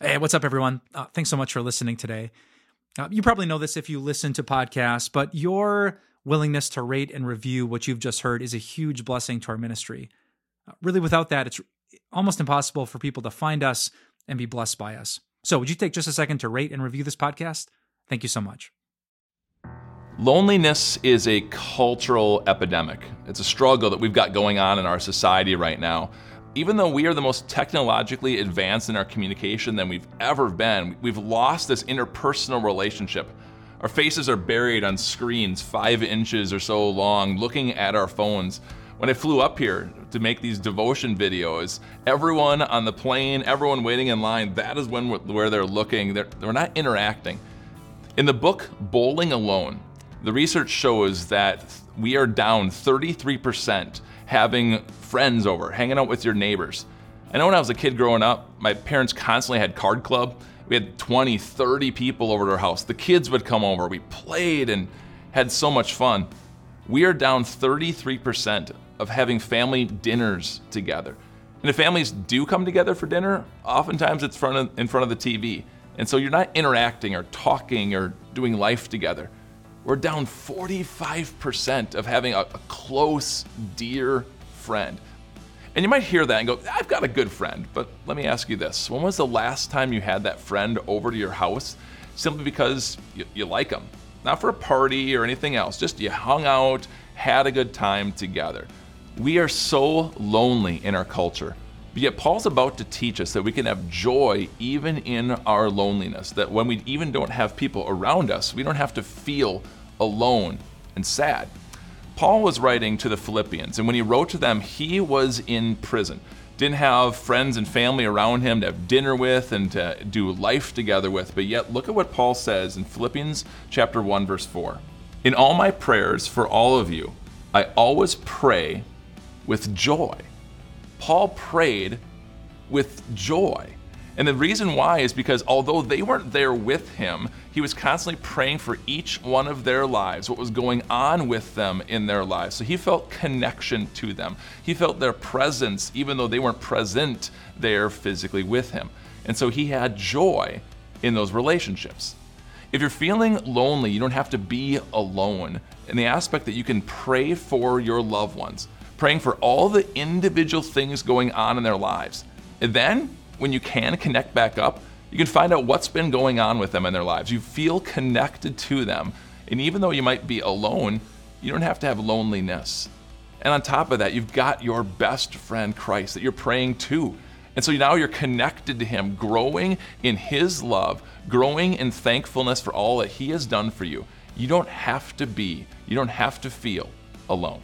Hey, what's up, everyone? Uh, thanks so much for listening today. Uh, you probably know this if you listen to podcasts, but your willingness to rate and review what you've just heard is a huge blessing to our ministry. Uh, really, without that, it's almost impossible for people to find us and be blessed by us. So, would you take just a second to rate and review this podcast? Thank you so much. Loneliness is a cultural epidemic. It's a struggle that we've got going on in our society right now even though we are the most technologically advanced in our communication than we've ever been, we've lost this interpersonal relationship. Our faces are buried on screens five inches or so long, looking at our phones. When I flew up here to make these devotion videos, everyone on the plane, everyone waiting in line, that is when where they're looking. They're, they're not interacting. In the book Bowling Alone, the research shows that we are down 33% having friends over, hanging out with your neighbors. I know when I was a kid growing up, my parents constantly had card club. We had 20, 30 people over to our house. The kids would come over. We played and had so much fun. We are down 33% of having family dinners together. And if families do come together for dinner, oftentimes it's front of, in front of the TV. And so you're not interacting or talking or doing life together we're down 45% of having a, a close, dear friend. And you might hear that and go, I've got a good friend. But let me ask you this when was the last time you had that friend over to your house simply because you, you like them? Not for a party or anything else, just you hung out, had a good time together. We are so lonely in our culture. But yet, Paul's about to teach us that we can have joy even in our loneliness, that when we even don't have people around us, we don't have to feel alone and sad. Paul was writing to the Philippians, and when he wrote to them, he was in prison. Didn't have friends and family around him to have dinner with and to do life together with, but yet look at what Paul says in Philippians chapter 1 verse 4. In all my prayers for all of you, I always pray with joy. Paul prayed with joy. And the reason why is because although they weren't there with him, he was constantly praying for each one of their lives, what was going on with them in their lives. So he felt connection to them. He felt their presence, even though they weren't present there physically with him. And so he had joy in those relationships. If you're feeling lonely, you don't have to be alone in the aspect that you can pray for your loved ones, praying for all the individual things going on in their lives. And then when you can connect back up, you can find out what's been going on with them in their lives. You feel connected to them. And even though you might be alone, you don't have to have loneliness. And on top of that, you've got your best friend, Christ, that you're praying to. And so now you're connected to Him, growing in His love, growing in thankfulness for all that He has done for you. You don't have to be, you don't have to feel alone.